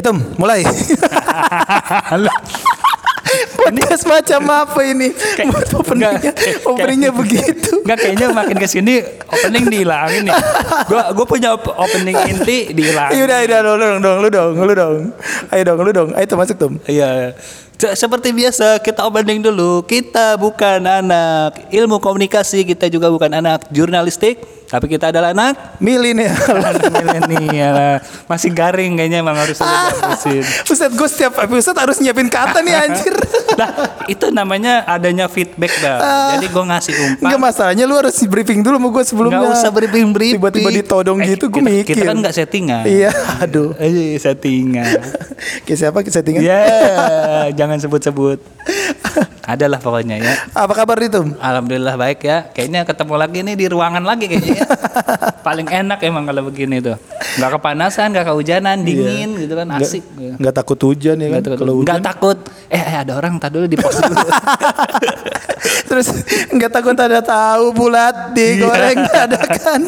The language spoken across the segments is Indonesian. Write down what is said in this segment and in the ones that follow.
Tom, mulai. Podcast macam apa ini? Buat openingnya, Enggak, openingnya kayak- begitu. Enggak kayaknya makin ke sini opening dihilangin nih. Gua gua punya op- opening inti dihilangin. Iya udah, udah, lu dong, dong, lu dong, lu dong. Ayo dong, lu dong. Ayo masuk Tom. Iya. Se- Seperti biasa kita opening dulu. Kita bukan anak ilmu komunikasi, kita juga bukan anak jurnalistik, tapi kita adalah anak Milenial. milenial. Masih garing kayaknya emang harus dihapusin. Buset, gue setiap episode harus nyiapin kata nih anjir. Nah, itu namanya adanya feedback dah. Jadi gue ngasih umpan. Enggak masalahnya lu harus briefing dulu sama gue sebelumnya. Nggak usah briefing briefing. Tiba-tiba ditodong Eh, gitu gue mikir. Kita kan nggak settingan. Iya, aduh. Eh, settingan. Kayak siapa settingan? Ya, jangan sebut-sebut. Adalah pokoknya ya. Apa kabar itu? Alhamdulillah baik ya. Kayaknya ketemu lagi nih di ruangan lagi kayaknya. ya. Paling enak emang kalau begini tuh. Nggak kepanasan, nggak kehujanan, dingin gitu kan asik. Nggak, nggak takut hujan ya kan? Takut. Kalau hujan. takut. Eh, eh, ada orang tadi dulu di pos dulu. Terus nggak takut ada tahu bulat digoreng ada kan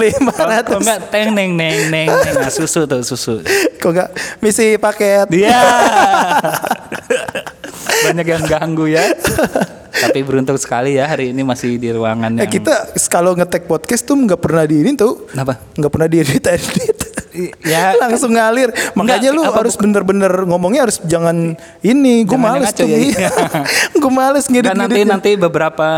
lima Kalau ratus. nggak teng neng neng neng neng Nah, susu tuh susu. Kok nggak misi paket? Dia. Banyak yang ganggu ya. Tapi beruntung sekali ya hari ini masih di ruangan Eh yang kita kalau ngetek podcast tuh nggak pernah di ini tuh. Kenapa? Nggak pernah di edit edit. Ya. langsung ngalir. Makanya lu apa harus bener-bener ngomongnya harus jangan ini. Gue males ngaco tuh. ya. Gue males ngedit Dan nanti nanti beberapa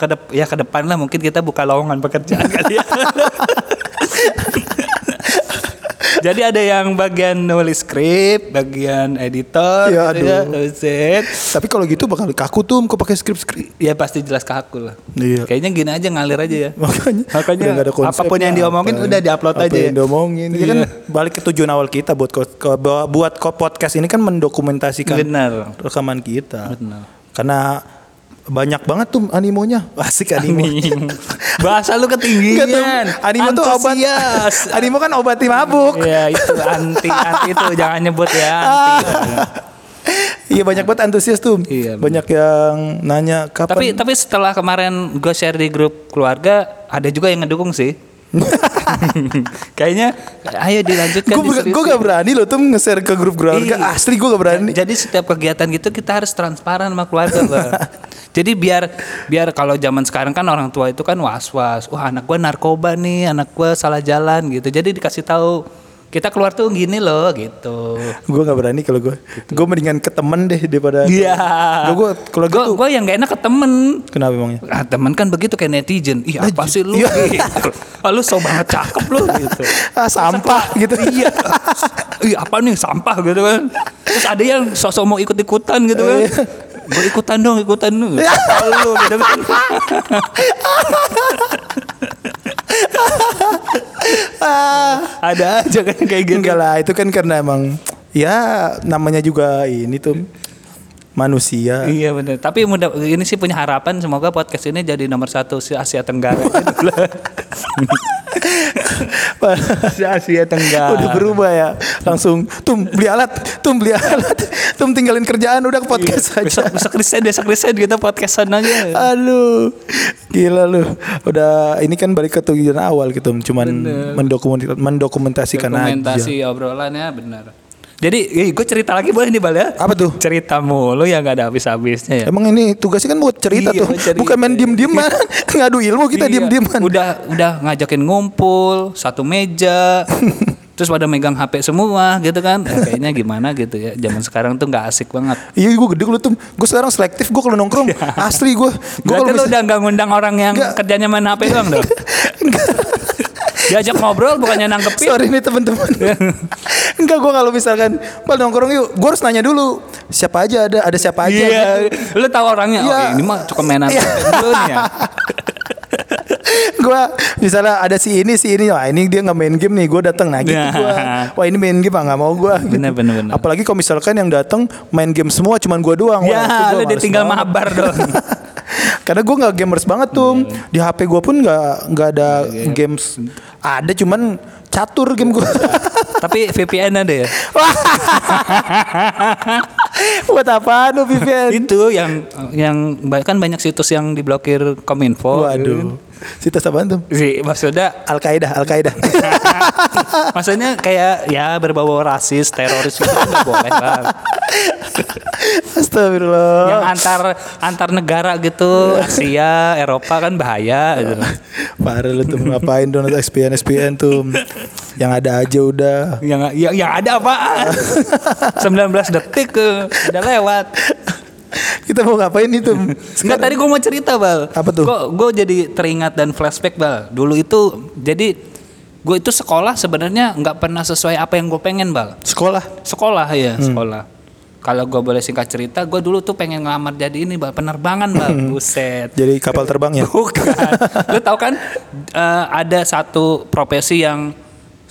ke dep- ya ke depan lah mungkin kita buka lowongan pekerjaan kali ya. Jadi ada yang bagian nulis skrip, bagian editor, Ya, gitu ya, aduh. Buset. Tapi kalau gitu bakal kaku tuh kok pakai skrip skrip. Ya pasti jelas ke aku lah. Iya. Kayaknya gini aja ngalir aja ya. Makanya, Makanya ada apa pun yang diomongin apa- udah diupload aja yang ya. diomongin. Ini kan Iya. balik ke tujuan awal kita buat ko- ko- buat ko- podcast ini kan mendokumentasikan Benar. rekaman kita. Benar. Karena banyak banget tuh animonya. Asik animo. Bahasa lu Enggak tuh, ketinggian. animo tuh obat. Antusias. animo kan obat mabuk. Ya itu anti anti itu jangan nyebut ya anti. Iya banyak banget antusias tuh. Iya, banyak yang nanya kapan. Tapi tapi setelah kemarin gue share di grup keluarga ada juga yang ngedukung sih. Kayaknya ayo dilanjutkan. gue gue diseriusin. gak berani loh tuh nge-share ke grup keluarga. Iya. Asli gue gak berani. Jadi setiap kegiatan gitu kita harus transparan sama keluarga, Bang. Jadi biar biar kalau zaman sekarang kan orang tua itu kan was-was. Wah, anak gua narkoba nih, anak gua salah jalan gitu. Jadi dikasih tahu kita keluar tuh gini loh gitu. gue gak berani kalau gue. Gue mendingan ke temen deh daripada. Iya. Gue gua yang gak enak ke temen. Kenapa emangnya? Ah, temen kan begitu kayak netizen. Ih, apa sih lu? Iya. Gitu. Ah, lu so banget cakep lu gitu. Ah sampah gitu. iya. Ih, apa nih sampah gitu kan. Terus ada yang sosok mau ikut-ikutan gitu kan. Iya. Gue ikutan dong, ikutan dong. Lu gitu kan. ada aja kan kayak gitu. Enggak lah, itu kan karena emang ya namanya juga ini tuh manusia. Iya benar. Tapi mudah ini sih punya harapan semoga podcast ini jadi nomor satu si Asia Tenggara. Si Asia Tenggara. Udah berubah ya. Langsung tum beli alat, tum beli alat, tum tinggalin kerjaan udah ke podcast Besok aja. besok resign, besok resign kita podcastan aja. Aduh, gila lu. Udah ini kan balik ke tujuan awal gitu, cuman mendokumentasikan, mendokumentasikan aja. Dokumentasi obrolannya benar. Jadi gue cerita lagi boleh nih Bal ya? Apa tuh? Cerita mulu yang gak ada habis-habisnya ya. Emang ini tugasnya kan buat cerita Iya, tuh, cerita. bukan main diem-dieman, ngadu ilmu kita Iya. diem-dieman. Udah udah ngajakin ngumpul satu meja. terus pada megang HP semua gitu kan. Eh, kayaknya gimana gitu ya. Zaman sekarang tuh nggak asik banget. Iya gue gede lu tuh Gue sekarang selektif Gue kalau nongkrong Asli gue Gue kalau udah nggak ngundang orang yang Nggak. kerjanya main HP doang dong. Diajak ngobrol bukannya nangkepin. Sorry nih teman-teman Enggak gue kalau misalkan Bal nongkrong yuk Gue harus nanya dulu Siapa aja ada Ada siapa aja Iya, lu tahu orangnya. Iya. Oh, ini mah cukup mainan Iya. dulu nih ya. gue misalnya ada si ini si ini wah ini dia nggak main game nih gue datang nah gitu gue wah ini main game ah nggak mau gue Bener, bener, bener. apalagi kalau misalkan yang datang main game semua cuman gue doang Ya, lu ditinggal mabar dong. karena gue nggak gamers banget tuh Iya, di HP gue pun nggak nggak ada games ada cuman catur game gue Tapi VPN ada ya? Buat apa lu VPN? itu yang yang kan banyak situs yang diblokir kominfo Waduh. Situs apaan tuh? sih maksudnya Al Qaeda, Al Qaeda. maksudnya kayak ya berbau rasis teroris itu kan nggak boleh bang Astagfirullah. yang antar antar negara gitu Asia Eropa kan bahaya gitu. Parah lu tuh ngapain download SPN SPN tuh. Yang ada aja udah. yang yang, yang ada apaan 19 detik udah lewat Kita mau ngapain itu? Enggak tadi gue mau cerita bal. Apa tuh? Kok gue jadi teringat dan flashback bal. Dulu itu jadi gue itu sekolah sebenarnya nggak pernah sesuai apa yang gue pengen bal. Sekolah. Sekolah ya sekolah. Kalau gue boleh singkat cerita Gue dulu tuh pengen ngelamar jadi ini bal Penerbangan bal. Buset. Jadi kapal terbang ya? Bukan. Lu tahu kan eh, Ada satu profesi yang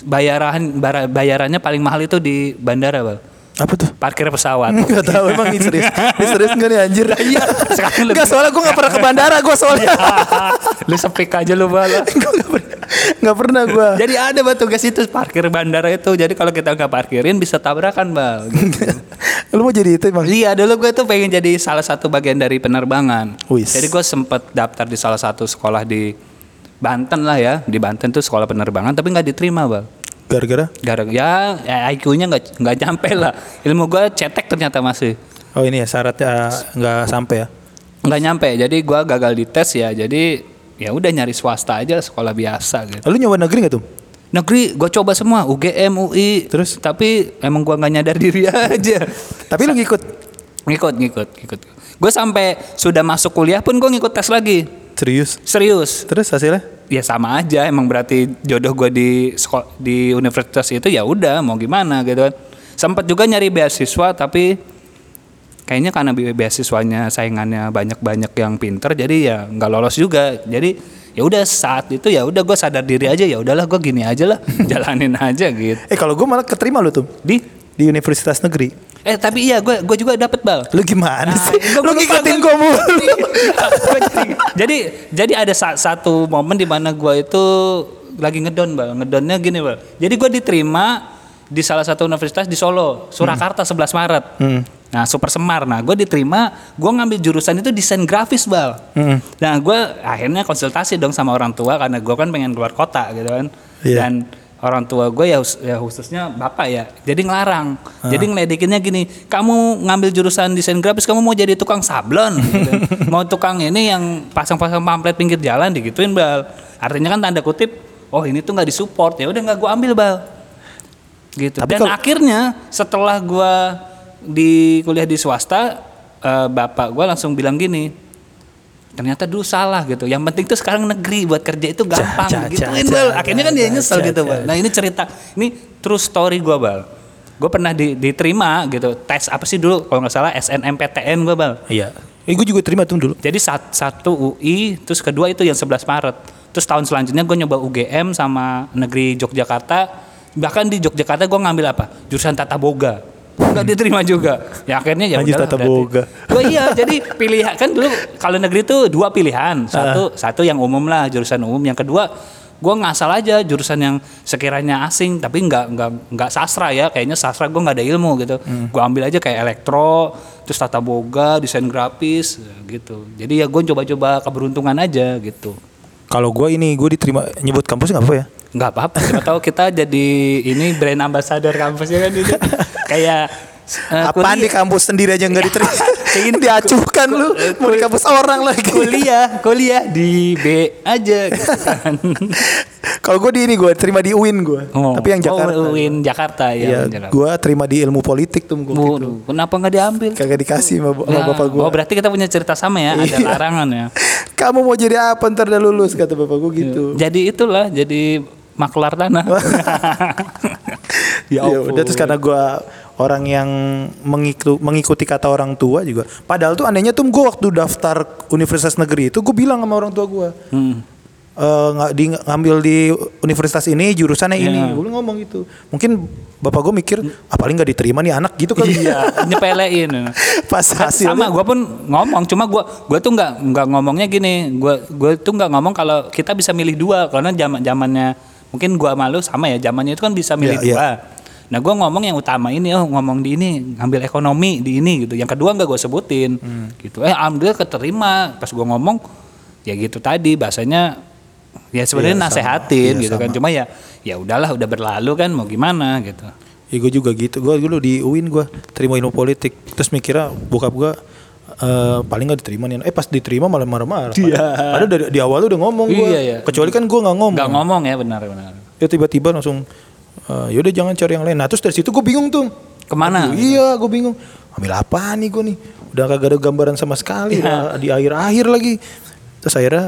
Bayaran Bayarannya paling mahal itu di bandara bal Apa tuh? Parkir pesawat Gak tahu emang ini serius. Ini serius enggak nih anjir? Iya, sekarang lebih- Enggak soalnya gue gak pernah ke bandara gue soalnya. lu sepik aja lu bal gue gak pernah. Gak pernah gue. Jadi ada bal tugas itu parkir bandara itu. Jadi kalau kita nggak parkirin bisa tabrakan bal. Gitu. Lu mau jadi itu emang? Iya dulu gue tuh pengen jadi salah satu bagian dari penerbangan. Wis. Jadi gue sempet daftar di salah satu sekolah di Banten lah ya. Di Banten tuh sekolah penerbangan tapi nggak diterima bal. Gara-gara? Gara ya, ya IQ-nya nggak nggak nyampe lah. Ilmu gue cetek ternyata masih Oh ini ya syaratnya nggak sampai ya? nggak nyampe. Jadi gue gagal di tes ya. Jadi ya udah nyari swasta aja sekolah biasa gitu. Lu nyoba negeri gak tuh? Negeri gue coba semua UGM UI Terus? tapi emang gue nggak nyadar diri aja. Tapi lu ngikut ngikut ngikut ngikut. Gue sampai sudah masuk kuliah pun gue ngikut tes lagi. Serius. Serius. Terus hasilnya? Ya sama aja emang berarti jodoh gue di sekol- di universitas itu ya udah mau gimana gitu kan. Sempat juga nyari beasiswa tapi kayaknya karena be- beasiswanya saingannya banyak-banyak yang pinter jadi ya nggak lolos juga. Jadi ya udah saat itu ya udah gue sadar diri aja ya udahlah gue gini aja lah jalanin aja gitu. Eh kalau gue malah keterima lu tuh Di di universitas negeri. eh tapi iya gue gue juga dapet bal. Lu gimana Nah, sih? gua- Lu ngikutin gue mulu. Jadi- jadi ada sa- satu momen di mana gue itu lagi ngedon bal ngedonnya gini bal jadi gue diterima di salah satu universitas di Solo Surakarta 11 Maret Hmm. nah Super Semar nah gue diterima gue ngambil jurusan itu desain grafis bal Hmm. nah gue akhirnya konsultasi dong sama orang tua karena gue kan pengen keluar kota gitu kan Iya. dan orang tua gue ya, ya khususnya bapak ya jadi ngelarang. Ah. jadi ngeledekinnya gini kamu ngambil jurusan desain grafis kamu mau jadi tukang sablon? Gitu. mau tukang ini yang pasang-pasang pamflet pinggir jalan digituin bal. Artinya kan tanda kutip oh ini tuh nggak disupport. Ya udah nggak gue ambil bal. Gitu. Tapi dan kalau- akhirnya setelah gue di kuliah di swasta eh, bapak gue langsung bilang gini ternyata dulu salah gitu. Yang penting tuh sekarang negeri buat kerja itu gampang Ca, ca, gituin bal akhirnya kan dia nyesel gitu bal. Nah ini cerita. Ini true story gue bal. Gue pernah di- diterima gitu. Tes apa sih dulu? Kalau nggak salah SNMPTN gue bal. Iya. Eh gue juga terima tuh dulu. jadi sat- satu UI terus kedua itu yang 11 Maret. Terus tahun selanjutnya gue nyoba UGM sama negeri Yogyakarta. Bahkan di Yogyakarta gue ngambil apa? Jurusan tata boga nggak diterima juga ya akhirnya ya udahlah tata boga. Oh iya, jadi pilihan kan dulu kalau negeri itu dua pilihan. Satu satu yang umum lah, jurusan umum. Yang kedua, gue ngasal aja jurusan yang sekiranya asing tapi nggak nggak nggak sastra ya. Kayaknya sastra gue nggak ada ilmu gitu. Gue ambil aja kayak elektro, terus tata boga, desain grafis gitu. Jadi ya gue coba-coba keberuntungan aja gitu. Kalau gue ini gue diterima nyebut kampus nggak apa-apa ya? Nggak apa-apa. Siapa tahu kita jadi ini brand ambassador kampusnya kan kayak eh, Apaan di kampus sendiri aja nggak diterima? Kayak Diacuhkan lu mau di kampus orang lagi. kuliah kuliah di B aja gitu kan. Kalau gue di ini gue terima di UIN gue. Oh. Tapi yang Jakarta. Oh, UIN Jakarta ya. Iya, UIN Jakarta. gue terima di ilmu politik tuh gue gitu. Kenapa nggak diambil? Kagak dikasih sama, sama Nah, bapak gue. Oh berarti kita punya cerita sama ya, ada Iya. larangan ya. Kamu mau jadi apa ntar udah lulus kata bapak gue gitu. Jadi itulah, jadi maklar tanah. Ya, udah terus karena gue orang yang mengiku- mengikuti kata orang tua juga. Padahal tuh anehnya tuh gue waktu daftar universitas negeri itu gue bilang sama orang tua gue. Hmm. nggak di ngambil di universitas ini jurusannya ini Iya. gue ngomong gitu mungkin bapak gue mikir ah paling nggak diterima nih anak gitu kali Iya, nyepelein. pas hasilnya sama gue pun ngomong cuma gue gue tuh nggak nggak ngomongnya gini gue gue tuh nggak ngomong kalau kita bisa milih dua karena zaman zamannya mungkin gue malu sama ya zamannya itu kan bisa milih Iya, dua Nah gue ngomong yang utama ini, oh ngomong di ini, ngambil ekonomi di ini gitu. Yang kedua nggak gue sebutin, gitu. Eh alhamdulillah keterima. Pas gue ngomong, ya gitu tadi bahasanya, ya sebenarnya Iya, nasehatin Iya, gitu kan. sama. Cuma ya, ya udahlah, udah berlalu kan, mau gimana gitu. Ya gue juga gitu. Gue dulu di UIN gue terima ilmu politik. Terus mikirnya bokap gue eh, paling gak diterima nih. Eh pas diterima malah marah-marah. Iya. Padahal dari di awal udah ngomong gue. Iya, iya. Kecuali kan gue nggak ngomong. Nggak ngomong ya benar-benar. Ya tiba-tiba langsung eh, yaudah jangan cari yang lain. Nah terus dari situ gue bingung tuh. Ke mana? Aduh, iya gue bingung. Ambil apa nih gue nih? Udah kagak ada gambaran sama sekali. Udah di akhir-akhir lagi. Terus akhirnya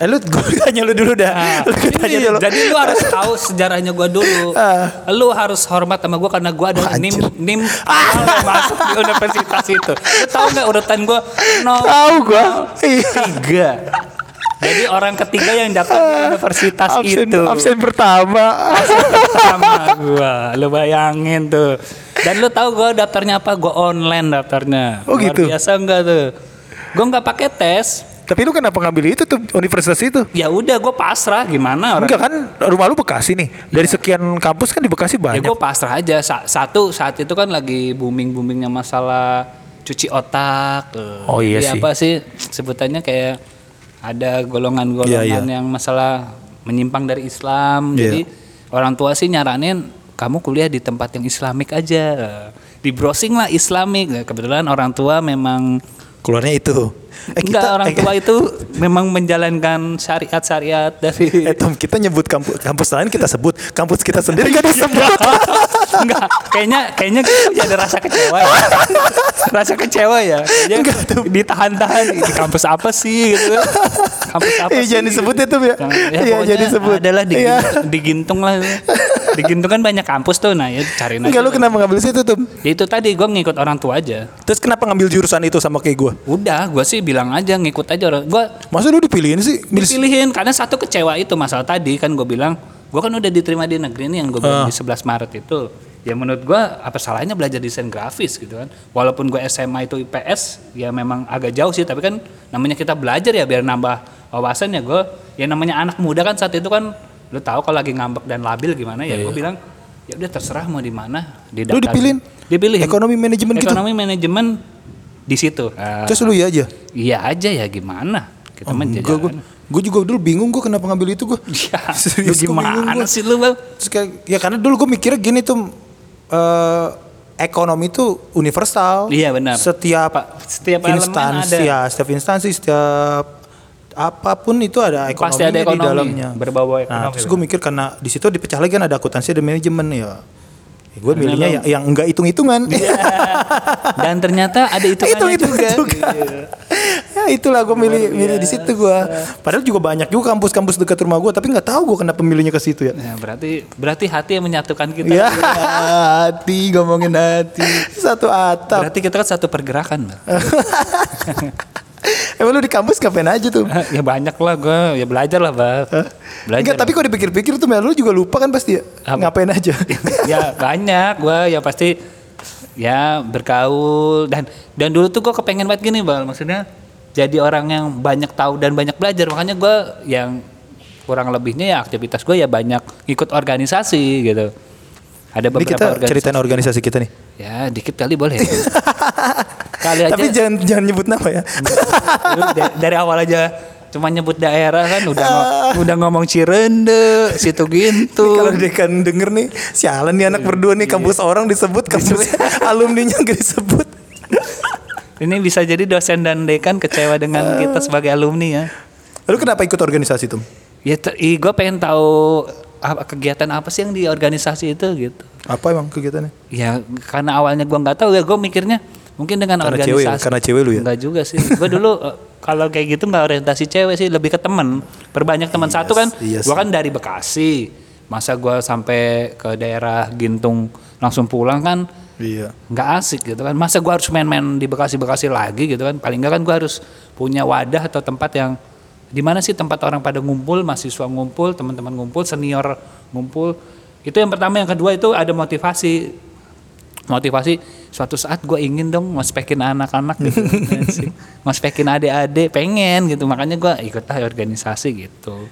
Eh lu gue tanya lu dulu dah. Nah, Lu gue tanya ini, dulu. jadi lu harus tahu sejarahnya gua dulu. Ah. Lu harus hormat sama gua karena gua adalah nim nim yang masuk di universitas itu. Lu tahu nggak urutan gua? No, Tahu gue. Iya. tiga. Jadi orang ketiga yang dapat universitas Absen, itu. absen pertama. Pertama gua, lu bayangin tuh. Dan lu tahu gua daftarnya apa? Gua online daftarnya. Oh, Luar gitu? Biasa enggak tuh? Gua nggak pakai tes. Tapi lu kenapa ngambil itu tuh universitas itu? Ya udah, gua pasrah gimana orang. Enggak kan rumah lu Bekasi nih. Dari sekian kampus kan di Bekasi Ya banyak. gue pasrah aja. Sa- Satu saat itu kan lagi booming boomingnya masalah cuci otak. Oh, iya Jadi sih. apa sih sebutannya kayak ada golongan-golongan Iya, iya. yang masalah menyimpang dari Islam. Iya. Jadi orang tua sih nyaranin kamu kuliah di tempat yang Islamik aja. Eh, Di browsing lah Islamik. Kebetulan orang tua memang Keluarnya itu. Eh, enggak orang eh, tua itu memang menjalankan syariat-syariat dari Eh Tom, kita nyebut kampus, kampus lain kita sebut, kampus kita sendiri gak disebut. Enggak, kayaknya kayaknya kita ada rasa kecewa ya. rasa kecewa ya. Kayaknya tuh. ditahan-tahan di kampus apa sih gitu. Kampus apa Iya sih? jangan disebut itu ya. Jangan- Iya pokoknya jangan disebut. Adalah di, Iya. di Gintung lah. Di Gintung kan banyak kampus tuh, nah ya cariin aja. Enggak lu kenapa ngambil situ Tom? Ya itu tadi gue ngikut orang tua aja. Terus kenapa ngambil jurusan itu sama kayak gue? Udah, gue sih bilang aja ngikut aja orang. Gue Masa lu dipilihin sih? Dipilihin karena satu kecewa itu masalah tadi kan gue bilang gue kan udah diterima di negeri ini yang gue bilang Ah. di 11 Maret itu. Ya menurut gue apa salahnya belajar desain grafis gitu kan? Walaupun gue SMA itu IPS ya memang agak jauh sih tapi kan namanya kita belajar ya biar nambah wawasan ya gue ya namanya anak muda kan saat itu kan lu tahu kalau lagi ngambek dan labil gimana ya gue bilang ya udah terserah mau di mana di Iya, Lu dipilihin? dipilih? Ekonomi manajemen gitu? ekonomi manajemen di situ. Ah, Terus lu iya aja? iya aja ya gimana? Kita Oh, menjaga enggak, gue, gue juga dulu bingung gue kenapa ngambil itu gue. Ya, Serius, bingung gimana gua. sih lu bang? Terus kayak, ya karena dulu gue mikirnya gini tuh, eh, ekonomi itu universal. Iya, benar. Setiap Pak, setiap instansi, ada. ya, setiap instansi, setiap apa pun itu ada ekonomi Pasti ada di ekonomi, dalamnya. berbau Nah, ekonomi, terus gue mikir karena di situ dipecah lagi kan ada akuntansi dan manajemen ya. ya gue milihnya yang, yang enggak hitung-hitungan. Dan ternyata ada hitungannya Hitung-hitungan juga. juga. Ya itulah gue milih milih di situ gue. Padahal juga banyak juga kampus-kampus dekat rumah gue, tapi nggak tahu gue kenapa milihnya ke situ ya. Nah, berarti berarti hati yang menyatukan kita. Ya hati ngomongin hati satu atap. Berarti kita kan satu pergerakan. Bang. Emang lu di kampus ngapain aja tuh? ya banyak lah gue, ya belajar lah bang. Belajar. Enggak, tapi kok dipikir-pikir tuh Mel, lu juga lupa kan pasti ya? Apa? Ngapain aja? ya banyak gue ya pasti ya bergaul dan dan dulu tuh gue kepengen banget gini bang maksudnya jadi orang yang banyak tahu dan banyak belajar. Makanya gue yang kurang lebihnya ya aktivitas gue ya banyak ikut organisasi gitu. Ada Ini beberapa kita organisasi. ceritain organisasi kita nih. ya dikit kali boleh. Kali aja. Tapi jangan jangan nyebut nama ya. Dari awal aja cuma nyebut daerah kan udah ngo- udah ngomong Cirende situ gitu Kalau dekan denger nih, sialan nih anak berdua nih kampus orang disebut, kampus alumninya nggak disebut. Ini bisa jadi dosen dan dekan kecewa dengan kita sebagai alumni ya Lu kenapa ikut organisasi tuh? Ya, gue pengen tahu apa kegiatan apa sih yang di organisasi itu gitu. Apa emang kegiatannya? Ya karena awalnya gue nggak tahu ya gue mikirnya mungkin dengan Karena cewek organisasi. Karena cewek lu ya? Enggak juga sih. gue dulu eh, kalau kayak gitu nggak orientasi cewek sih, lebih ke temen. Perbanyak teman satu kan. iya gue kan dari Bekasi. Masa gue sampai ke daerah Gintung langsung pulang kan Iya. nggak asik gitu kan. Masa gue harus main-main di Bekasi-Bekasi lagi gitu kan. Paling nggak kan gue harus punya wadah atau tempat yang di mana sih tempat orang pada ngumpul, mahasiswa ngumpul, teman-teman ngumpul, senior ngumpul. Itu yang pertama, yang kedua itu ada motivasi. Motivasi suatu saat gue ingin dong ngospekin anak-anak gitu. ngospekin adik-adik, pengen gitu. Makanya gue ikut organisasi gitu.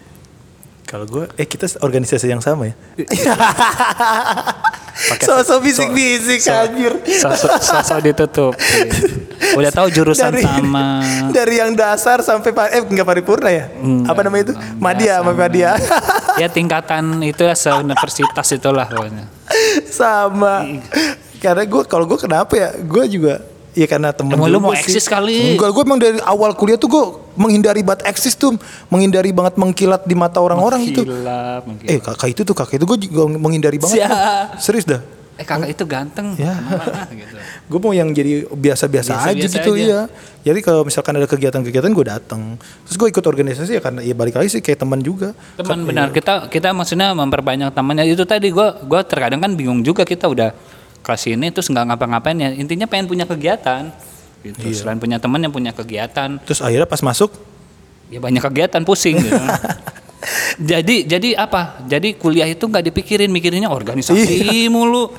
Kalau gue, eh kita organisasi yang sama ya. Sosok bisik-bisik anjir. Sosok sosok ditutup. Udah tahu jurusan Dari- sama. Dari yang dasar sampai pa- eh enggak paripurna ya? Apa namanya itu? Madia sama Madia. Ya tingkatan itu ya se-universitas itulah pokoknya. sama. Karena gue kalau gue kenapa ya? Gue juga ya karena temen Emang lu juga mau sih. eksis kali? Enggak, gue emang dari awal kuliah tuh gue menghindari banget eksis tuh, menghindari banget mengkilat di mata orang-orang. Gila, mungkin. Eh kakak itu tuh kakak itu gue juga menghindari banget. Tuh. Serius dah. Eh kakak itu ganteng. Ya. Gitu. Gue mau yang jadi biasa-biasa aja gitu aja. iya. Jadi kalau misalkan ada kegiatan-kegiatan gue datang. Terus gue ikut organisasi ya karena ya balik lagi sih kayak teman juga. Teman benar kita kita maksudnya memperbanyak temannya itu tadi gua gua terkadang kan bingung juga kita udah kelas ini terus nggak ngapa-ngapain ya intinya pengen punya kegiatan gitu. Iya. selain punya teman yang punya kegiatan. Terus akhirnya pas masuk? Ya banyak kegiatan pusing gitu. jadi jadi apa? Jadi kuliah itu nggak dipikirin mikirinnya organisasi mulu.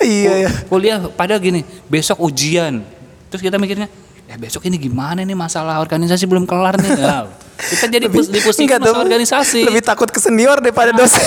Iya ya. Kul- kuliah pada gini besok ujian. Terus kita mikirnya ya besok ini gimana nih masalah organisasi belum kelar nih Ya, kita jadi dipusingin tuh, masalah organisasi Lebih takut ke senior daripada dosen.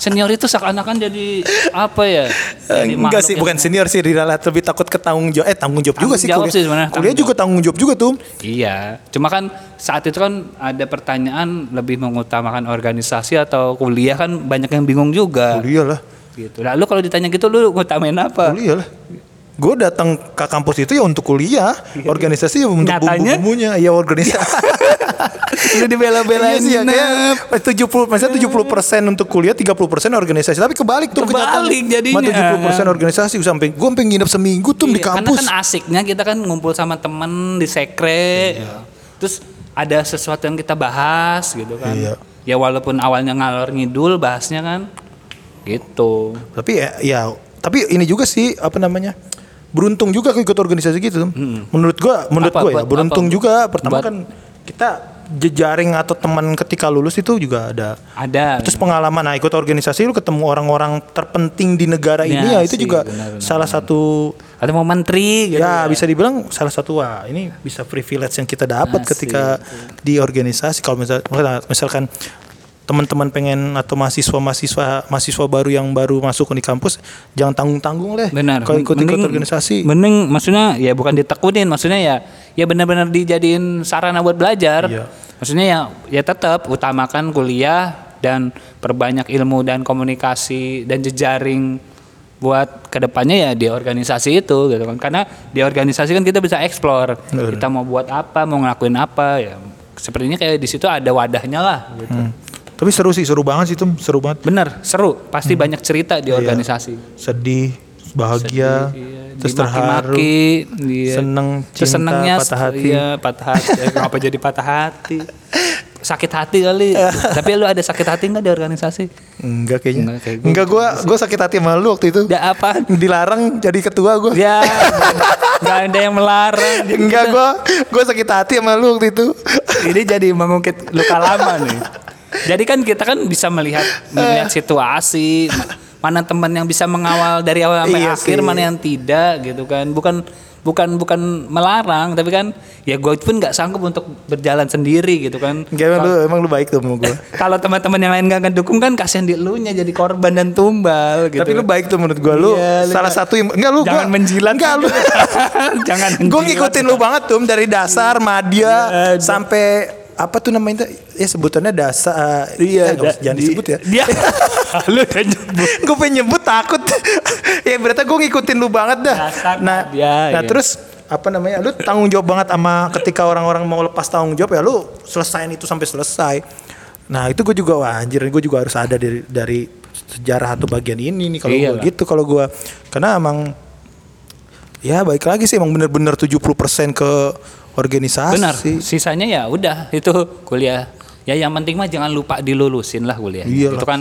senior itu seakan-akan jadi apa ya Jadi Enggak sih, bukan senior sih, Rilalat lebih takut ke tanggung jawab. Eh, tanggung jawab juga Tanggung sih jawab kuliah. sih sebenarnya, kuliah tanggung juga tanggung jawab juga tuh. Iya, cuma kan saat itu kan ada pertanyaan lebih mengutamakan organisasi atau kuliah kan banyak yang bingung juga. Kuliah lah. Gitu. Lalu kalau ditanya gitu lu ngutamain apa? Kuliah lah. Gue datang ke kampus itu ya untuk kuliah, organisasi ya untuk Nyatanya? bumbu-bumbunya, ya organisasi. lu dibela-belain Iya ya, Nep. kayak 70 maksudnya 70 persen untuk kuliah 30 persen organisasi tapi kebalik tuh Kebalik jadinya. 70 persen organisasi sampai gue sampai nginep seminggu tuh di Iya, Karena kampus kan asiknya kita kan ngumpul sama temen di sekre. Terus ada sesuatu yang kita bahas gitu kan. Iya. Ya walaupun awalnya ngalor ngidul bahasnya kan gitu. tapi ya, ya tapi ini juga sih apa namanya beruntung juga ikut organisasi gitu menurut gua menurut Apa, gua ya beruntung apa? juga pertama Buat- kan kita jejaring atau teman ketika lulus itu juga ada Ada. terus pengalaman nah ikut organisasi lu ketemu orang-orang terpenting di negara Ya, ini ya itu sih, juga benar-benar. salah satu ada mau menteri gitu. ya bisa dibilang salah satu wah ini bisa privilege yang kita dapat Asik. ketika di organisasi kalau misal, misalkan teman-teman pengen atau mahasiswa-mahasiswa mahasiswa baru yang baru masuk di kampus jangan tanggung-tanggung lah Benar. kalau ikut-ikut Mending- organisasi Mending maksudnya ya bukan ditekunin, maksudnya ya ya benar-benar dijadiin sarana buat belajar. Iya. Maksudnya ya ya tetap utamakan kuliah dan perbanyak ilmu dan komunikasi dan jejaring buat ke depannya ya di organisasi itu gitu kan karena di organisasi kan kita bisa explore Benar. kita mau buat apa mau ngelakuin apa ya sepertinya kayak di situ ada wadahnya lah gitu Hmm. Tapi seru sih seru banget sih tuh seru banget bener seru pasti Hmm. banyak cerita di Iya. organisasi sedih bahagia Iya, terus terharu iya. seneng Terus cinta senengnya patah hati Iya, patah hati. Eh, Kenapa jadi patah hati? Sakit hati kali. Tapi lu ada sakit hati enggak di organisasi? enggak kayaknya Enggak, kayak gua. enggak gua gua sakit hati sama lu waktu itu Enggak apa? dilarang jadi ketua gua Ya, enggak ada yang melarang. Enggak gua gua sakit hati sama lu waktu itu Ini jadi mengungkit luka lama nih. Jadi kan kita kan bisa melihat melihat situasi ma- mana teman yang bisa mengawal dari awal sampai Iya akhir, sih. mana yang tidak gitu kan. Bukan bukan bukan melarang, tapi kan ya gue pun nggak sanggup untuk berjalan sendiri gitu kan. enggak emang lu emang lu baik tuh sama gua Kalau teman-teman yang lain gak ngedukung kan kasihan di lu nya jadi korban dan tumbal gitu. Tapi lu baik tuh menurut gua lu Iya, salah satu yang enggak lu jangan gua, menjilat. Enggak lu. Jangan Gua menjilat. ngikutin lu banget tuh dari dasar Madia Iya, sampai apa tuh namanya ya sebutannya dasar Iya, nggak usah- da- jangan di- disebut ya. Dia lu nyebut. gue pengen nyebut takut. ya berarti gue ngikutin lu banget dah. Dasar nah, Madia, nah iya. terus apa namanya? Lu tanggung jawab banget sama ketika orang-orang mau lepas tanggung jawab ya lu selesaiin itu sampai selesai. Nah itu gue juga wah anjir gue juga harus ada dari dari sejarah atau bagian ini nih kalau gue Iyalah. gitu kalau gue karena emang ya baik lagi sih emang bener-bener 70% ke organisasi. Benar. Sisanya ya udah itu kuliah. Ya yang penting mah jangan lupa dilulusin lah kuliah. Iyalah. Itu kan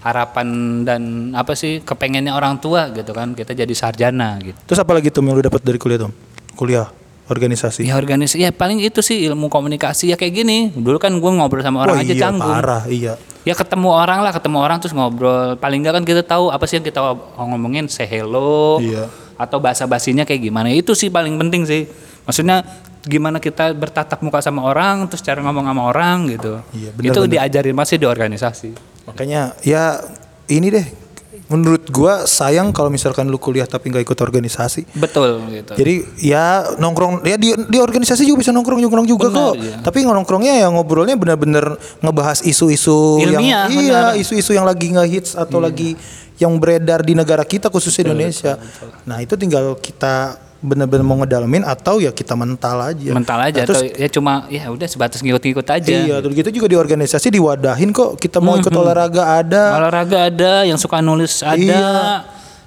harapan dan apa sih kepengennya orang tua gitu kan kita jadi sarjana gitu. Terus apa lagi tuh yang lu dapat dari kuliah tuh? Kuliah organisasi. Ya organisasi ya paling itu sih ilmu komunikasi ya kayak gini. Dulu kan gue ngobrol sama orang Wah, aja iya, canggung. parah, iya. Ya ketemu orang lah, ketemu orang terus ngobrol. Paling enggak kan kita tahu apa sih yang kita ngomongin say hello Iya. Atau bahasa basinya kayak gimana. Itu sih paling penting sih. Maksudnya gimana kita bertatap muka sama orang, terus cara ngomong sama orang gitu. Iya, benar, itu benar. diajarin masih di organisasi. Makanya ya ini deh. Menurut gua sayang kalau misalkan lu kuliah tapi nggak ikut organisasi. Betul gitu. Jadi ya nongkrong ya di di organisasi juga bisa nongkrong nongkrong juga Benar, kok. iya. Tapi nongkrongnya ya ngobrolnya benar-benar ngebahas isu-isu yang iya, isu-isu yang lagi ngehits atau lagi yang beredar di negara kita khususnya Indonesia. Nah, itu tinggal kita benar-benar mau ngedalamin atau ya kita mental aja. mental aja Nah, terus atau ya cuma ya udah sebatas ngikut-ngikut aja. Iya, terus gitu juga di organisasi diwadahin kok. Kita mau ikut olahraga ada. Olahraga ada, yang suka nulis ada, Iya.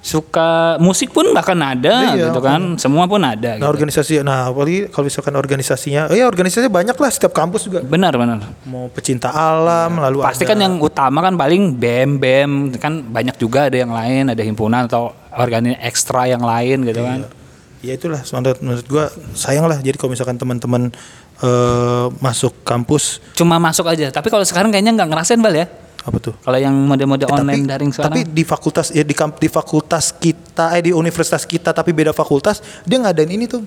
suka musik pun bahkan ada Iya. gitu kan. Semua pun ada Nah, gitu. organisasi nah apalagi kalau misalkan organisasinya, oh ya organisasinya banyak lah setiap kampus juga. Benar benar. Mau pecinta alam, lalu Iya. Pasti ada- kan yang utama kan paling BEM BEM kan banyak juga ada yang lain, ada himpunan atau organisasi ekstra yang lain gitu kan. Ya itulah menurut menurut gua sayang lah jadi kalau misalkan teman-teman eh, masuk kampus Cuma masuk aja. Tapi kalau sekarang kayaknya nggak ngerasain bal ya. apa tuh? Kalau yang mode-mode online tapi, daring sekarang. tapi di fakultas ya di kamp- di fakultas kita eh di universitas kita tapi beda fakultas dia ngadain ini tuh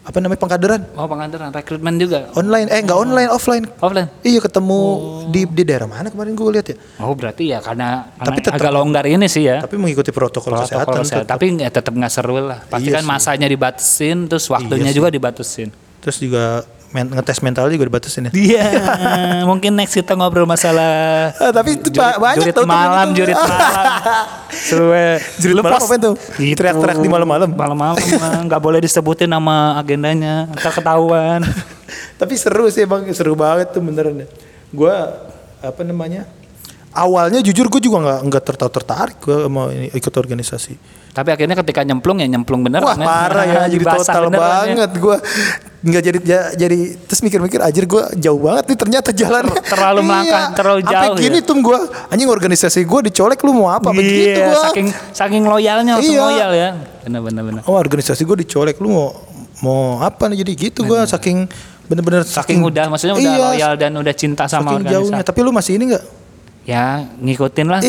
apa namanya pengkaderan oh pengadilan rekrutmen juga. online eh enggak online offline. Offline. Iya ketemu di di daerah mana kemarin gua lihat ya. Oh berarti ya karena, karena Tapi tetap- agak longgar ini sih ya. Tapi mengikuti protokol, kesehatan. protokol kesehatan. tetap. Tapi ya tetap nggak seru lah. Pasti Iya kan sih. masanya dibatasin, terus waktunya Iya juga dibatasin. Terus juga men- ngetes mental juga dibatasin ya. Iya, mungkin next kita ngobrol masalah Ah, tapi itu jurit, ba- banyak jurit malam, itu. jurit malam. Ya. Jurit Lu malam apa itu? Gitu. Teriak-teriak di malam-malam? Malam-malam nggak boleh disebutin nama agendanya, ntar ketahuan. Tapi seru sih bang, seru banget tuh beneran. Gue apa namanya? Awalnya jujur gue juga nggak nggak tertarik tertarik gue mau ini, ikut organisasi. Tapi akhirnya ketika nyemplung ya nyemplung bener. Wah parah ya, jadi total banget gue nggak jadi ja- jadi terus mikir-mikir anjir gue jauh banget nih ternyata jalannya. Terlalu melangkah, terlalu Sampai jauh gini ya. tuh gue anjing organisasi gue dicolek lu mau apa? Begitu Iya, gue saking saking loyalnya langsung Iya. loyal ya. Bener bener. oh organisasi gue dicolek lu mau mau apa nih? Jadi gitu gue saking bener-bener Saking udah, maksudnya udah Iya, loyal dan udah cinta sama saking organisasi. jauhnya. Tapi lu masih ini nggak? Ya ngikutin lah.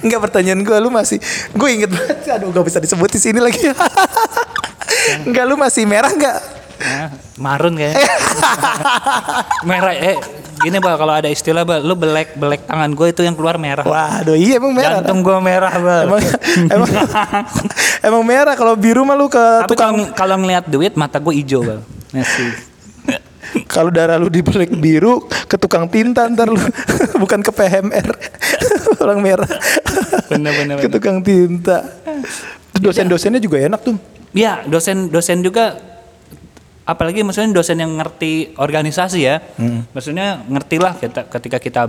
Enggak pertanyaan gue lu masih gue inget banget. Aduh gak bisa disebut di sini lagi. Enggak lu masih merah enggak Ya, marun kayaknya. merah eh gini bal kalau ada istilah bal lu belek belek tangan gue itu yang keluar merah. Waduh iya emang merah. Jantung gue merah bal. emang, emang, emang merah. Kalau biru mah lu ke Tapi tukang kalau kalau ngelihat duit mata gue hijau bal. Kalau darah lu dibelek biru ke tukang tinta ntar lu bukan ke PMR orang merah. Bener, bener, ke tukang tinta. Dosen-dosennya juga enak tuh Ya dosen dosen juga apalagi maksudnya dosen yang ngerti organisasi ya. Maksudnya ngerti lah kita ketika kita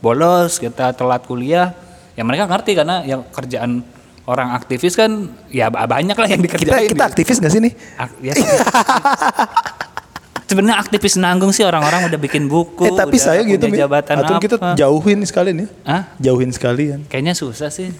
bolos, kita telat kuliah, ya mereka ngerti karena yang kerjaan orang aktivis kan ya ba- banyak lah yang kita dikerjain. kita aktivis gak sih nih Ak- ya, Sebenarnya aktivis nanggung sih orang-orang udah bikin buku, eh tapi udah saya gitu jabatan atau apa. kita jauhin sekalian ya Hah? jauhin sekalian Kayaknya susah sih.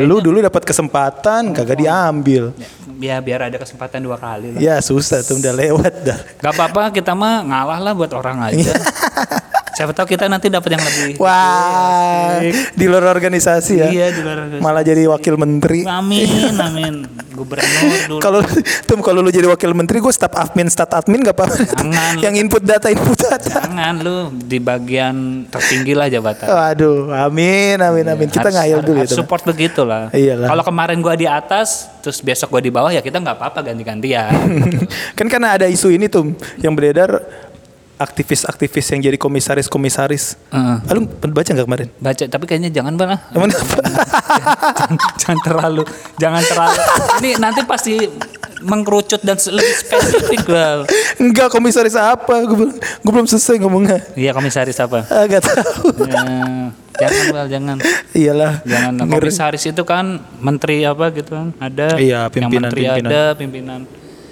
Lu dulu dapat kesempatan kagak diambil. ya biar ada kesempatan dua kali lah. Ya susah tuh udah lewat dah. Gak apa-apa kita mah ngalah lah buat orang aja. Siapa tahu kita nanti dapat yang lebih. Wah, di luar organisasi ya. Iya di luar. Malah jadi wakil menteri. Amin, amin. Gubernur dulu. Kalau tuh kalau lu jadi wakil menteri, gue staf admin, staf admin gak apa-apa. Jangan. Yang input data, input data. Jangan lu di bagian tertinggi lah jabatan. Waduh, amin, amin, amin. Kita Harus- ngayal dulu harus itu. Support begitu lah. Iyalah. Kalau kemarin gua di atas, terus besok gua di bawah ya kita nggak apa-apa ganti-gantian. kan karena ada isu ini tuh yang beredar aktivis-aktivis yang jadi komisaris-komisaris. Heeh. Ah, lu baca nggak kemarin? Baca, tapi kayaknya jangan bang. ah. Emang apa? jangan terlalu, jangan terlalu. Ini nanti pasti mengkerucut dan lebih spesifik bal. Enggak komisaris apa? Gue belum, gue belum selesai ngomongnya. Iya komisaris apa? Ah, gak tahu. Ya, jangan bal, jangan. Iyalah. Jangan komisaris itu kan menteri apa gitu kan ada. Iya, yang pimpinan- menteri pimpinan. ada, pimpinan.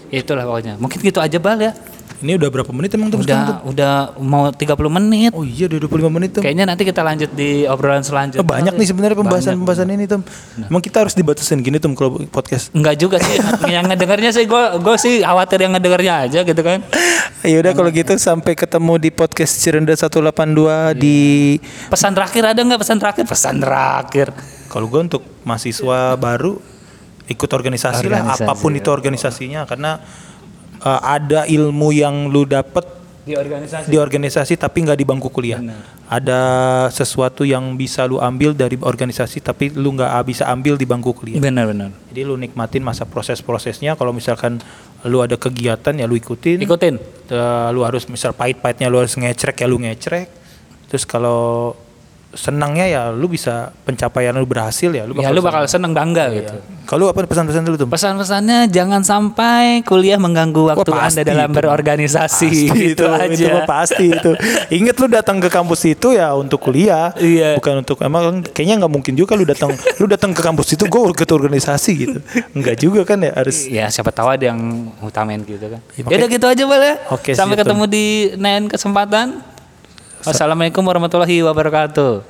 Ya, itulah pokoknya. Mungkin gitu aja bal ya. Ini udah berapa menit emang tuh tuh? Udah udah mau 30 menit. Oh iya udah 25 menit tuh. Kayaknya nanti kita lanjut di obrolan selanjutnya. Oh, banyak nih sebenarnya pembahasan-pembahasan ini Tom. Emang kita harus dibatasin gini Tom kalau podcast. Enggak juga sih. yang ngedengarnya sih gue gue sih khawatir yang ngedengarnya aja gitu kan. Ya udah kalau gitu sampai ketemu di podcast Cirenda 182 di Pesan terakhir ada nggak pesan terakhir? Pesan terakhir. kalau gue untuk mahasiswa baru ikut organisasi, lah Organisasi, apa pun ya. itu organisasinya karena eh, ada ilmu yang lu dapet Di organisasi. di organisasi tapi nggak di bangku kuliah. Ada sesuatu yang bisa lu ambil dari organisasi tapi lu nggak bisa ambil di bangku kuliah. Benar-benar. Jadi lu nikmatin masa proses-prosesnya. Kalau misalkan lu ada kegiatan ya lu ikutin. Ikutin. Eh, lu harus misal pahit-pahitnya lu harus ngecrek ya lu ngecrek. Terus kalau senangnya ya lu bisa pencapaian lu berhasil ya lu Ya lu bakal seneng bangga gitu. Kalau apa pesan-pesan dulu tuh? Pesan-pesannya jangan sampai kuliah mengganggu waktu pasti Anda dalam itu. berorganisasi Pasti gitu itu, aja. itu pasti itu. Ingat lu datang ke kampus itu ya untuk kuliah, Iya. bukan untuk emang kayaknya nggak mungkin juga lu datang lu datang ke kampus itu gue ikut organisasi gitu. Enggak juga kan ya harus Ya siapa tahu ada yang utamain gitu kan. Ya, Ya udah gitu aja boleh. Oke, Sampai siap, ketemu di lain kesempatan. Wassalamualaikum warahmatullahi wabarakatuh.